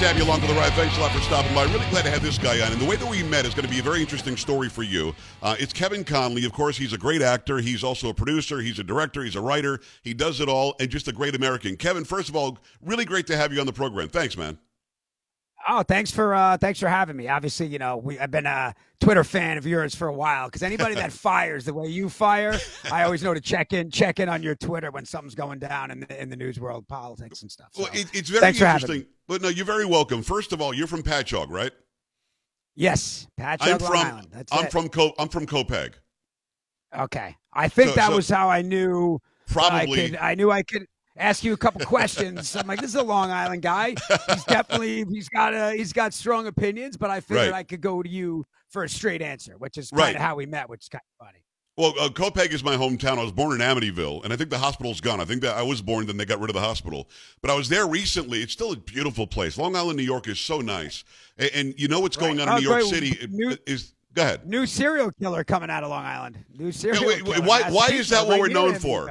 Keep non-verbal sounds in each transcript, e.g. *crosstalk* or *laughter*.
to have you along for the ride. Thanks a lot for stopping by. Really glad to have this guy on. And the way that we met is going to be a very interesting story for you. Uh, it's Kevin Connolly. Of course, he's a great actor. He's also a producer. He's a director. He's a writer. He does it all, and just a great American. Kevin, first of all, really great to have you on the program. Thanks, man. Oh, thanks for uh, thanks for having me. Obviously, you know we I've been a Twitter fan of yours for a while because anybody that *laughs* fires the way you fire, I always know to check in check in on your Twitter when something's going down in the in the news world, politics and stuff. So, well, it, it's very interesting. But no, you're very welcome. First of all, you're from Patchogue, right? Yes, Patchogue, I'm Long from Island. That's I'm it. from Co- I'm from Copiague. Okay, I think So- that so- was how I knew. I, Probably could, I knew I could ask you a couple questions. I'm like, this is a Long Island guy. He's definitely he's got a he's got strong opinions, but I figured Right. I could go to you for a straight answer, which is Right. of how we met, which is kind of funny. Well, uh, Copiague is my hometown. I was born in Amityville, and I think the hospital's gone. I think that I was born, then they got rid of the hospital. But I was there recently. It's still a beautiful place. Long Island, New York is so nice. And, and you know what's going Right. on in Oh, New York. City New- is. Go ahead. New serial killer coming out of Long Island. New serial wait, wait, killer. why- why is that what we're known for?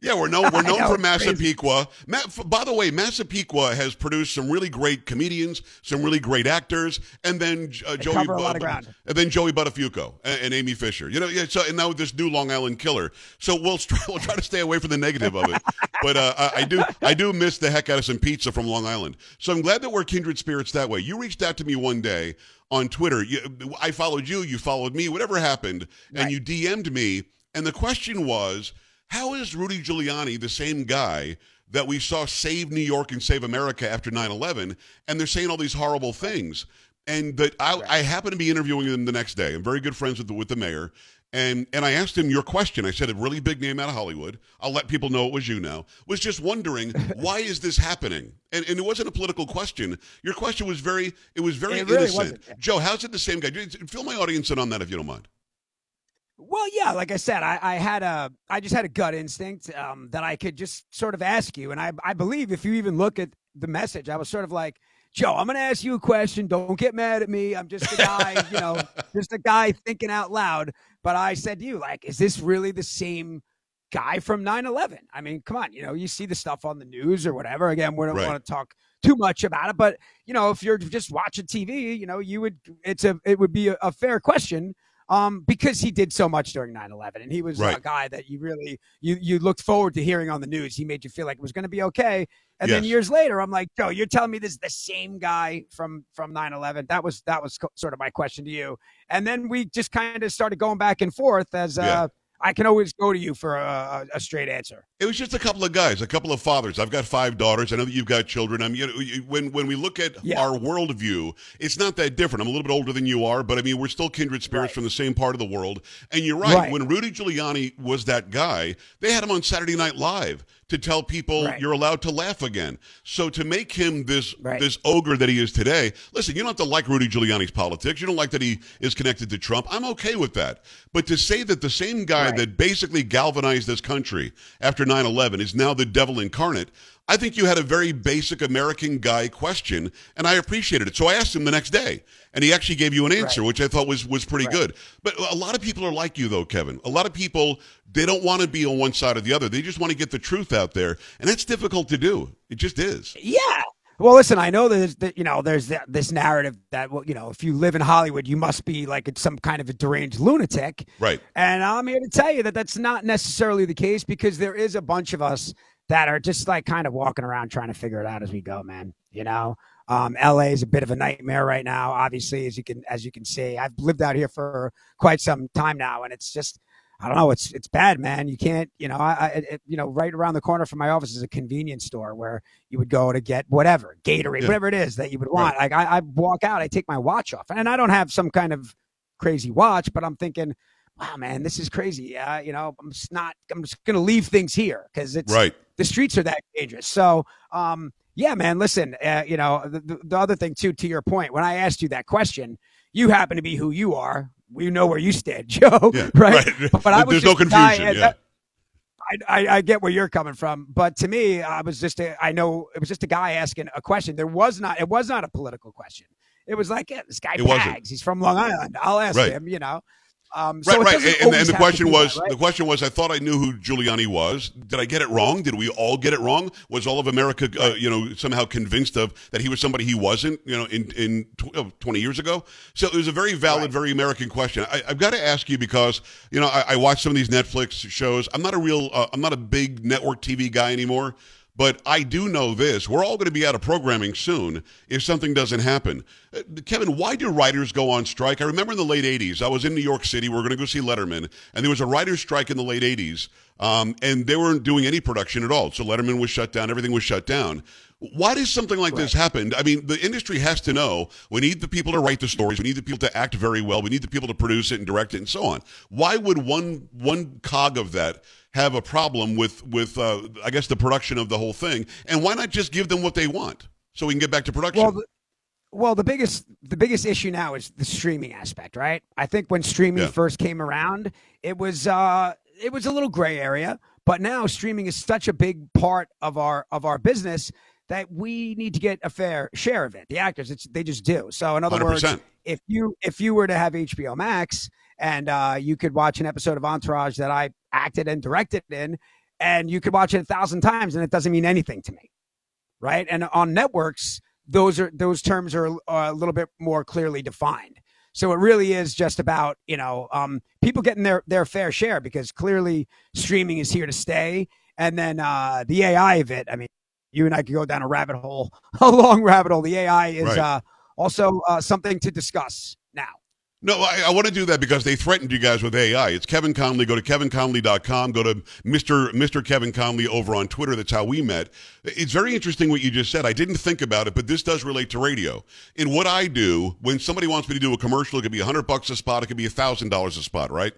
Yeah, we're known we're *laughs* known know, for. Massapequa. Ma- f- by the way, Massapequa has produced some really great comedians, some really great actors, and then uh, Joey cover a Bu- lot of ground. and then Joey Buttafuoco and, and Amy Fisher. You know, yeah, so and now this new Long Island killer. So we'll try, *laughs* we'll try to stay away from the negative of it. but uh, I, I do I do miss the heck out of some pizza from Long Island. So I'm glad that we're kindred spirits that way. You reached out to me one day on Twitter. You, I followed you. You followed me. Whatever happened, and you DM'd me. And the question was, how is Rudy Giuliani the same guy that we saw save New York and save America after 9 11? And they're saying all these horrible things. And that I, I happen to be interviewing him the next day. I'm very good friends with the, with the mayor. And, and I asked him your question. I said, a really big name out of Hollywood. I'll let people know it was you now. Was just wondering, *laughs* why is this happening? And, and it wasn't a political question. Your question was very, it was very It really innocent. wasn't. Joe, how's it the same guy? Fill my audience in on that if you don't mind. Well, yeah, like I said, I, I had a, I just had a gut instinct um, that I could just sort of ask you, and I, I believe if you even look at the message, I was sort of like, Joe, I'm going to ask you a question. Don't get mad at me. I'm just a guy, you know, *laughs* just a guy thinking out loud. But I said to you, like, is this really the same guy from 9/11? I mean, come on, you know, you see the stuff on the news or whatever. Again, we don't Right. want to talk too much about it, but you know, if you're just watching TV, you know, you would, it's a, it would be a, a fair question um, because he did so much during 9-11 and he was a guy that you really you you looked forward to hearing on the news. He made you feel like it was going to be okay. And then years later i'm like joe you're telling me this is the same guy from from 9-11 that was that was co- sort of my question to you. And then we just kind of started going back and forth as uh Yeah. I can always go to you for a, a, straight answer It was just a couple of guys, a couple of fathers. I've got five daughters. I know that you've got children. I mean, you know, when when we look at Yeah. our worldview, it's not that different. I'm a little bit older than you are, but I mean, we're still kindred spirits Right. from the same part of the world. And you're right. Right. When Rudy Giuliani was that guy, they had him on Saturday Night Live to tell people Right. you're allowed to laugh again. So to make him this Right. this ogre that he is today, listen, you don't have to like Rudy Giuliani's politics. You don't like that he is connected to Trump. I'm okay with that. But to say that the same guy Right. that basically galvanized this country after 9/11 is now the devil incarnate. I think you had a very basic American guy question, and I appreciated it. So I asked him the next day, and he actually gave you an answer, which I thought was was pretty Right. good. But a lot of people are like you, though, Kevin. A lot of people they don't want to be on one side or the other. They just want to get the truth out there, and that's difficult to do. It just is. Yeah. Well, listen, I know that you know there's that, this narrative that you know if you live in Hollywood, you must be like some kind of a deranged lunatic, Right. And I'm here to tell you that that's not necessarily the case because there is a bunch of us that are just like kind of walking around trying to figure it out as we go, man. You know, um, LA is a bit of a nightmare right now. Obviously, as you can as you can see, I've lived out here for quite some time now, and it's just I don't know. It's it's bad, man. You can't, you know, I, I it, you know, right around the corner from my office is a convenience store where you would go to get whatever Gatorade, Yeah. whatever it is that you would want. Like I, I walk out, I take my watch off, and I don't have some kind of crazy watch, but I'm thinking, wow, man, this is crazy. Uh, you know, I'm just not. I'm just gonna leave things here because it's Right. The streets are that dangerous. So, um, yeah, man, listen, uh, you know, the, the, the other thing too, to your point, when I asked you that question, you happen to be who you are. We know where you stand, *laughs* Joe. Yeah. right? right. But *laughs* I was There's no confusion. yeah. that- I, I, I get where you're coming from, but to me, I was just a, I know it was just a guy asking a question. There was not, it was not a political question. It was like, yeah, this guy It wasn't. He's from Long Island. I'll ask Right. him, you know. Um, right, so right. And, and, the question was, that, right? the question was, I thought I knew who Giuliani was. Did I get it wrong? Did we all get it wrong? Was all of America, uh, you know, somehow convinced of that he was somebody he wasn't, you know, in in tw- 20 years ago? So it was a very valid, right. very American question. I, have got to ask you because, you know, I, I watch some of these Netflix shows. I'm not a real, uh, I'm not a big network TV guy anymore. But I do know this. We're all going to be out of programming soon if something doesn't happen. Uh, Kevin, why do writers go on strike? I remember in the late 80s, I was in New York City. We were going to go see Letterman, and there was a writer's strike in the late 80s, um, and they weren't doing any production at all. So Letterman was shut down, everything was shut down. Why does something like right. this happen? I mean, the industry has to know we need the people to write the stories, we need the people to act very well, we need the people to produce it and direct it, and so on. Why would one one cog of that have a problem with with uh, I guess the production of the whole thing, and why not just give them what they want so we can get back to production? Well, the, well, the biggest the biggest issue now is the streaming aspect, right? I think when streaming yeah. first came around, it was uh, it was a little gray area, but now streaming is such a big part of our of our business that we need to get a fair share of it. The actors, it's they just do. So in other 100%. words, if you if you were to have HBO Max and uh, you could watch an episode of Entourage that I acted and directed in, and you could watch it a thousand times, and it doesn't mean anything to me, right? And on networks, those are those terms are, are a little bit more clearly defined. So it really is just about you know um, people getting their their fair share because clearly streaming is here to stay, and then uh, the AI of it. I mean, you and I could go down a rabbit hole, *laughs* a long rabbit hole. The AI is right. uh, also uh, something to discuss. No, I, I, want to do that because they threatened you guys with AI. It's Kevin Connolly. Go to kevinconnolly.com. Go to Mr. Mr. Kevin Connolly over on Twitter. That's how we met. It's very interesting what you just said. I didn't think about it, but this does relate to radio. In what I do, when somebody wants me to do a commercial, it could be 100 bucks a spot, it could be $1,000 a spot, right?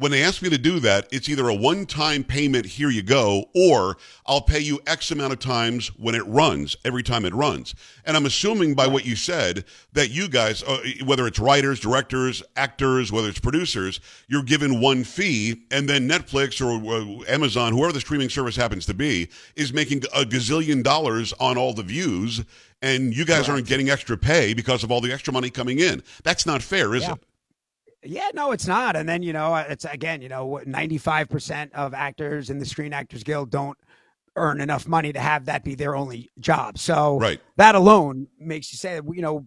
When they ask me to do that, it's either a one time payment, here you go, or I'll pay you X amount of times when it runs, every time it runs. And I'm assuming by what you said that you guys, uh, whether it's writers, directors, actors, whether it's producers, you're given one fee, and then Netflix or uh, Amazon, whoever the streaming service happens to be, is making a gazillion dollars on all the views. And you guys aren't getting extra pay because of all the extra money coming in. That's not fair, is yeah. it? Yeah, no, it's not. And then you know, it's again, you know, ninety five percent of actors in the Screen Actors Guild don't earn enough money to have that be their only job. So right. that alone makes you say that you know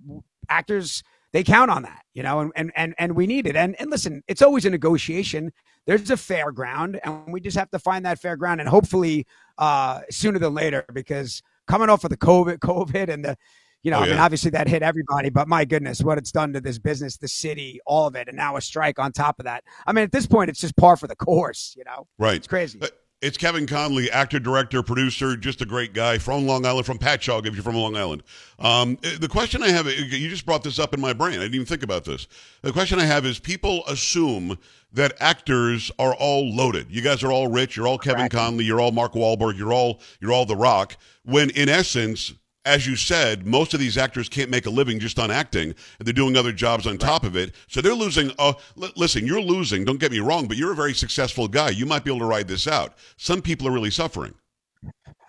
actors they count on that, you know, and and and, and we need it. And and listen, it's always a negotiation. There's a fair ground, and we just have to find that fair ground, and hopefully uh, sooner than later, because coming off of the COVID, COVID, and the you know, oh, yeah. I mean, obviously that hit everybody, but my goodness, what it's done to this business, the city, all of it, and now a strike on top of that. I mean, at this point, it's just par for the course. You know, right? It's crazy. Uh, it's Kevin Connolly, actor, director, producer, just a great guy from Long Island, from Patchogue, if you're from Long Island. Um, uh, the question I have, uh, you just brought this up in my brain. I didn't even think about this. The question I have is people assume that actors are all loaded. You guys are all rich. You're all Kevin Connolly. You're all Mark Wahlberg. You're all, you're all The Rock. When in essence, as you said, most of these actors can't make a living just on acting, and they're doing other jobs on right. top of it. So they're losing. Uh, l- listen, you're losing. Don't get me wrong, but you're a very successful guy. You might be able to ride this out. Some people are really suffering.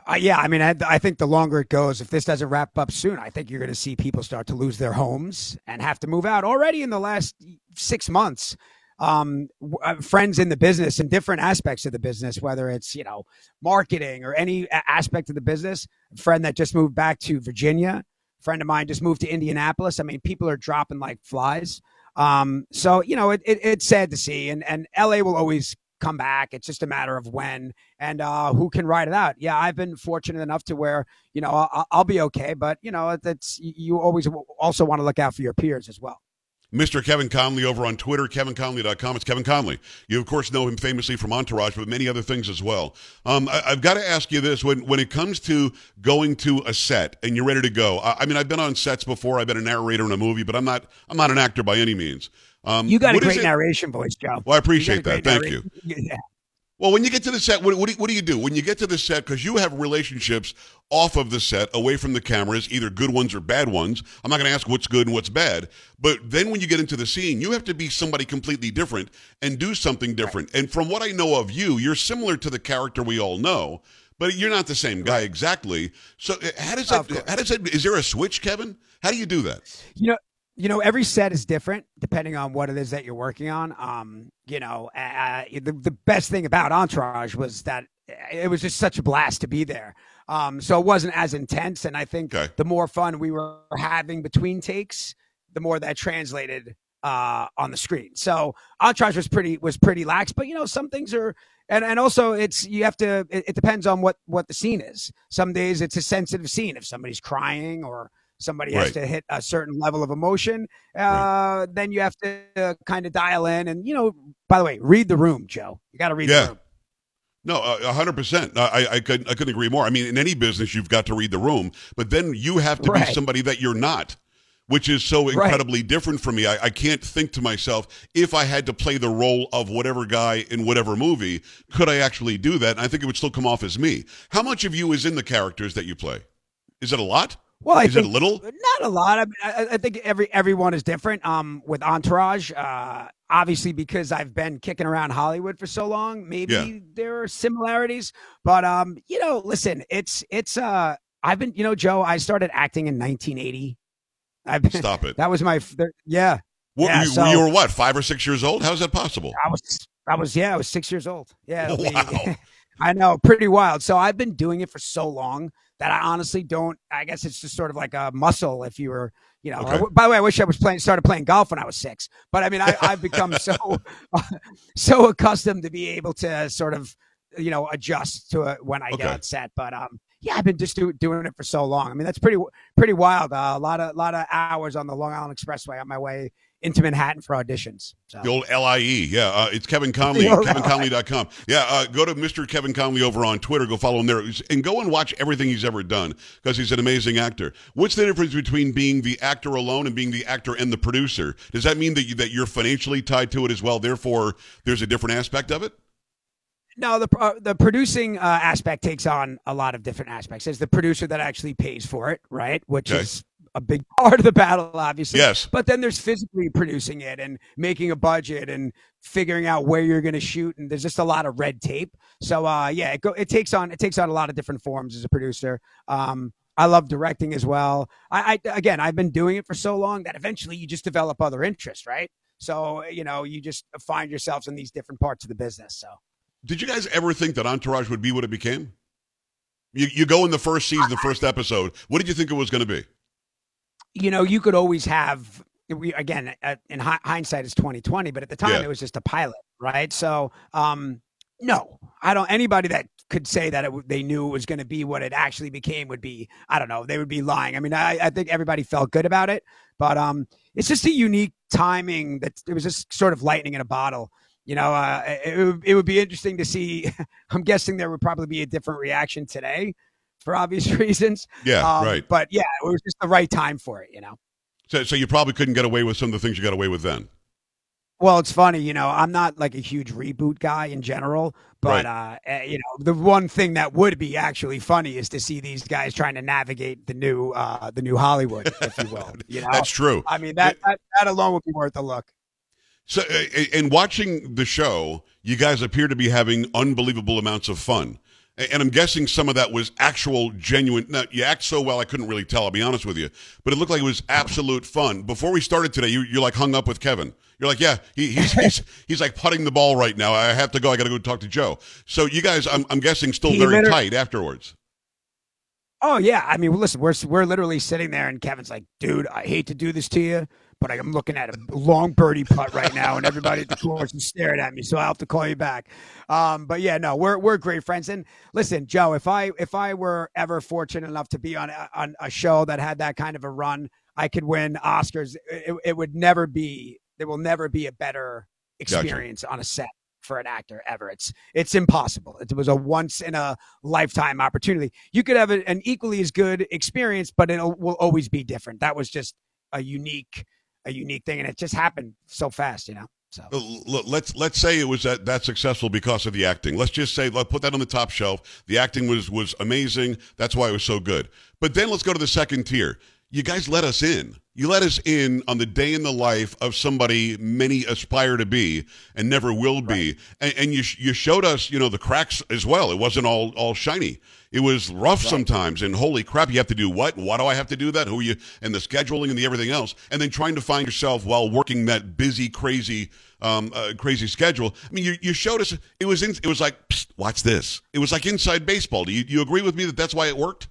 Uh, yeah, I mean, I, I, think the longer it goes, if this doesn't wrap up soon, I think you're going to see people start to lose their homes and have to move out. Already in the last six months, um, uh, friends in the business and different aspects of the business, whether it's, you know, marketing or any aspect of the business. A friend that just moved back to Virginia, a friend of mine just moved to Indianapolis. I mean, people are dropping like flies. Um, so, you know, it, it, it's sad to see. And, and LA will always come back. It's just a matter of when and uh, who can ride it out. Yeah, I've been fortunate enough to where you know I'll, I'll be okay, but you know that's you always also want to look out for your peers as well. Mr. Kevin Connolly over on Twitter, kevinconnolly.com. It's Kevin Connolly. You, of course, know him famously from Entourage, but many other things as well. Um, I, have got to ask you this. When, when it comes to going to a set and you're ready to go, I, I mean, I've been on sets before. I've been a narrator in a movie, but I'm not, I'm not an actor by any means. Um, you got a great narration voice, Joe. Well, I appreciate that. Thank narration. you. Yeah. Well, when you get to the set, what, what, do, you, what do you do? When you get to the set, because you have relationships off of the set, away from the cameras, either good ones or bad ones. I'm not going to ask what's good and what's bad. But then when you get into the scene, you have to be somebody completely different and do something different. Right. And from what I know of you, you're similar to the character we all know, but you're not the same guy exactly. So uh, how does that, how does that, is there a switch, Kevin? How do you do that? You know, you know, every set is different depending on what it is that you're working on. Um, you know, uh, the the best thing about Entourage was that it was just such a blast to be there. Um, so it wasn't as intense, and I think Okay. the more fun we were having between takes, the more that translated uh, on the screen. So Entourage was pretty was pretty lax, but you know some things are, and and also it's you have to. It, it depends on what what the scene is. Some days it's a sensitive scene if somebody's crying or somebody has to hit a certain level of emotion. Uh, Then you have to uh, kind of dial in, and you know. By the way, read the room, Joe. You got to read Yeah. the room. No, uh, a hundred percent. I, I couldn't, I couldn't agree more. I mean, in any business, you've got to read the room, but then you have to Right. be somebody that you're not, which is so Right. incredibly different for me. I, I can't think to myself if I had to play the role of whatever guy in whatever movie, could I actually do that? And I think it would still come off as me. How much of you is in the characters that you play? Is it a lot? Well, I is it think a little? Not a lot. I, mean, I, I think every everyone is different. Um, with Entourage, uh, obviously because I've been kicking around Hollywood for so long, maybe Yeah. there are similarities. But um, you know, listen, it's it's uh, I've been, you know, Joe, I started acting in 1980. I've been, Stop it. *laughs* that was my yeah. What, yeah, you, so- you were what, five or six years old? How's that possible? I was I was yeah, I was six years old. Yeah, *laughs* Wow. *laughs* I know, pretty wild. So I've been doing it for so long that I honestly don't. I guess it's just sort of like a muscle. If you were, you know. Okay. by the way, I wish I was playing, started playing golf when I was six. But I mean, I, I've become so *laughs* so accustomed to be able to sort of, you know, adjust to it when I Okay. get on set. But um, yeah, I've been just do, doing it for so long. I mean, that's pretty pretty wild. Uh, a lot of lot of hours on the Long Island Expressway on my way into Manhattan for auditions. So. The old LIE. Yeah, uh, it's Kevin *laughs* Connolly, kevinconnolly.com. Yeah, uh, go to Mr. Kevin Connolly over on Twitter. Go follow him there. And go and watch everything he's ever done because he's an amazing actor. What's the difference between being the actor alone and being the actor and the producer? Does that mean that, you, that you're financially tied to it as well? Therefore, there's a different aspect of it? No, the uh, the producing uh, aspect takes on a lot of different aspects. It's the producer that actually pays for it, right? Which Okay. is a big *laughs* part of the battle, obviously. Yes. But then there's physically producing it and making a budget and figuring out where you're going to shoot, and there's just a lot of red tape. So, uh, yeah, it go, it takes on it takes on a lot of different forms as a producer. Um, I love directing as well. I, I again, I've been doing it for so long that eventually you just develop other interests, right? So, you know, you just find yourselves in these different parts of the business. So. Did you guys ever think that Entourage would be what it became? You, you go in the first season, the first episode. What did you think it was going to be? You know, you could always have. We again, uh, in hi- hindsight, it's twenty twenty, but at the time, Yeah. it was just a pilot, right? So, um, no, I don't. Anybody that could say that it, they knew it was going to be what it actually became would be, I don't know, they would be lying. I mean, I, I think everybody felt good about it, but um, it's just a unique timing. That it was just sort of lightning in a bottle. You know, uh, it, it would, it would be interesting to see. *laughs* I'm guessing there would probably be a different reaction today, for obvious *laughs* reasons. Yeah, Um, right. But yeah, it was just the right time for it, you know. So, so you probably couldn't get away with some of the things you got away with then. Well, it's funny, you know, I'm not like a huge reboot guy in general, but uh, eh, you know, the one thing that would be actually funny is to see these guys trying to navigate the new, uh, the new Hollywood, if you will. *laughs* You know, That's true. I mean that, that that alone would be worth a look. So, uh, in watching the show, you guys appear to be having unbelievable amounts of fun. And I'm guessing some of that was actual, genuine. Now, you act so well, I couldn't really tell, I'll be honest with you. But it looked like it was absolute fun. Before we started today, you, you're like hung up with Kevin. You're like, yeah, he, he's, *laughs* he's, he's like putting the ball right now. I have to go. I got to go talk to Joe. So, you guys, I'm, I'm guessing, still He very tight afterwards. Oh yeah, I mean, listen, we're we're literally sitting there, and Kevin's like, "Dude, I hate to do this to you, but I'm looking at a long birdie putt right now, and everybody at the course is staring at me, so I'll have to call you back." Um, but yeah, no, we're we're great friends. And listen, Joe, if I if I were ever fortunate enough to be on a, on a show that had that kind of a run, I could win Oscars. It, it would never be. There will never be a better experience on a set for an actor ever. It's it's impossible. It was a once in a lifetime opportunity. You could have an equally as good experience, but it will always be different. That was just a unique a unique thing, and it just happened so fast, you know. So let's let's say it was that, that successful because of the acting. Let's just say let's put that on the top shelf. The acting was was amazing. That's why it was so good. But then let's go to the second tier. You guys let us in. You let us in on the day in the life of somebody many aspire to be and never will be, and, and, you you showed us, you know, the cracks as well. It wasn't all all shiny. It was rough right. sometimes, and holy crap, you have to do what? Why do I have to do that? Who are you? And the scheduling and the everything else, and then trying to find yourself while working that busy, crazy, um, uh, crazy schedule. I mean, you, you showed us. It was in, it was like, watch this. It was like inside baseball. Do you, you agree with me that that's why it worked?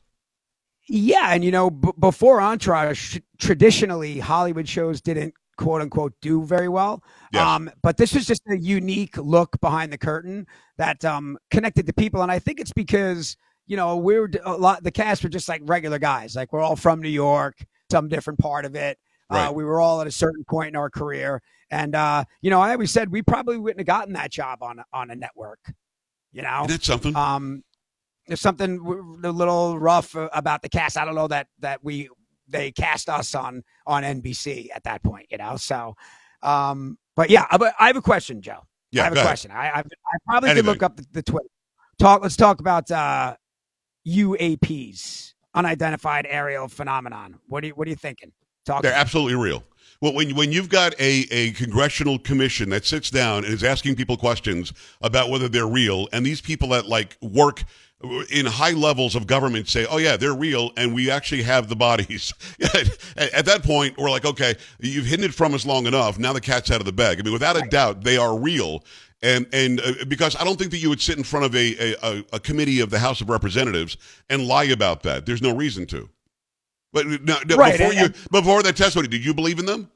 Yeah, and you know, b- before Entourage, traditionally Hollywood shows didn't quote unquote do very well. Yes. Um, but this was just a unique look behind the curtain that um, connected to people, and I think it's because you know we're a lot. The cast were just like regular guys, like we're all from New York, some different part of it. Uh, right. Uh, we were all at a certain point in our career, and uh, you know, I always said we probably wouldn't have gotten that job on on a network. You know, that's something. Um, there's something a little rough about the cast. I don't know that that we they cast us on on NBC at that point, you know. So, um, but yeah, I have a question, Joe. Yeah, I have a question. I, I, I probably Anything. could look up the, the Twitter. Talk. Let's talk about uh, UAPs, unidentified aerial phenomenon. What are you What are you thinking? Talk. They're absolutely real. Well, when when you've got a, a congressional commission that sits down and is asking people questions about whether they're real, and these people that like work in high levels of government say, "Oh yeah, they're real, and we actually have the bodies." *laughs* At that point, we're like, "Okay, you've hidden it from us long enough. Now the cat's out of the bag." I mean, without a doubt, they are real, and and uh, because I don't think that you would sit in front of a, a, a committee of the House of Representatives and lie about that. There's no reason to. But now, right, before and, you before that testimony, did you believe in them?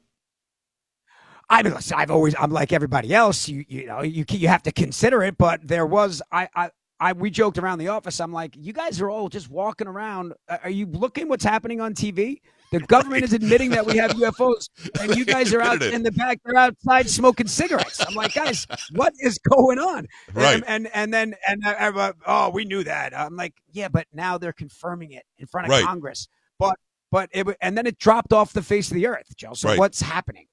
I mean, listen, I've always I'm like everybody else. You you know you you have to consider it, but there was I I I we joked around the office. I'm like, you guys are all just walking around. Are you looking what's happening on TV? The government is admitting that we have UFOs, and you guys are out in the back. They're outside smoking cigarettes. I'm like, guys, what is going on? Right. And and, and then and uh, oh, we knew that. I'm like, yeah, but now they're confirming it in front of right. Congress. But but it and then it dropped off the face of the earth, Joe. So right. what's happening?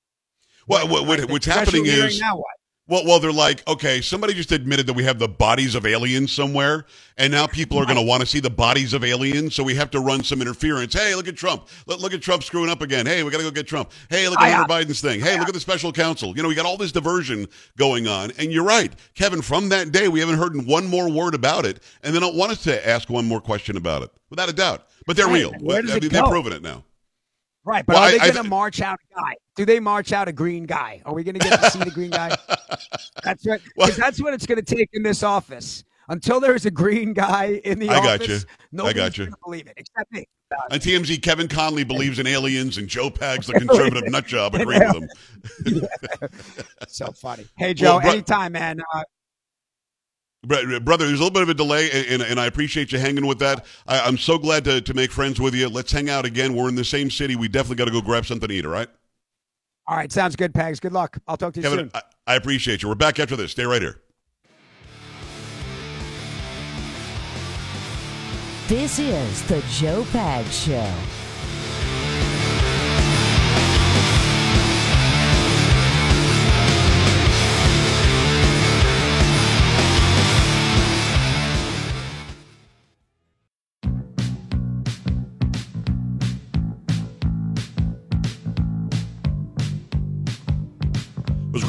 Well, what, what, what's happening is now what? Well, well, they're like, okay, somebody just admitted that we have the bodies of aliens somewhere, and now people are going to want to see the bodies of aliens, so we have to run some interference. Hey, look at Trump. Look, look at Trump screwing up again. Hey, we got to go get Trump. Hey, look at uh, Hunter Biden's thing. Hey, look at the special counsel. You know, we got all this diversion going on, and you're right, Kevin. From that day, we haven't heard one more word about it, and they don't want us to ask one more question about it, without a doubt. But they're real. Where does I mean, it go? They've proven it now. Right, but well, are they going to march out a guy? Do they march out a green guy? Are we going to get to see the green guy? *laughs* That's right. *laughs* Because that's what it's going to take in this office. Until there's a green guy in the I office, got you. nobody's I got you. believe it, except me. On TMZ, Kevin Connolly believes in aliens, and Joe Pags, the *laughs* conservative nutjob, agreed with him. so funny. Hey, Joe, well, anytime, man. Uh, Brother, there's a little bit of a delay, and, and I appreciate you hanging with that. I, am so glad to, to make friends with you. Let's hang out again. We're in the same city. We definitely got to go grab something to eat, all right? All right, sounds good, Pags. Good luck. I'll talk to you Kevin, soon. I, I appreciate you. We're back after this. Stay right here. This is the Joe Pags Show.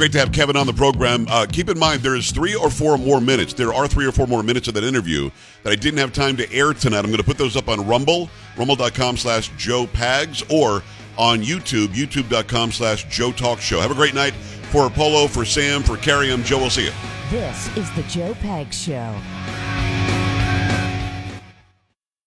Great to have Kevin on the program. Uh, keep in mind, there is three or four more minutes. There are three or four more minutes of that interview that I didn't have time to air tonight. I'm going to put those up on Rumble, rumble.com slash Joe Pags, or on YouTube, youtube.com slash Joe Talk Show. Have a great night. For Apollo, for Sam, for Carrie, I'm Joe. We'll see you. This is the Joe Pags Show.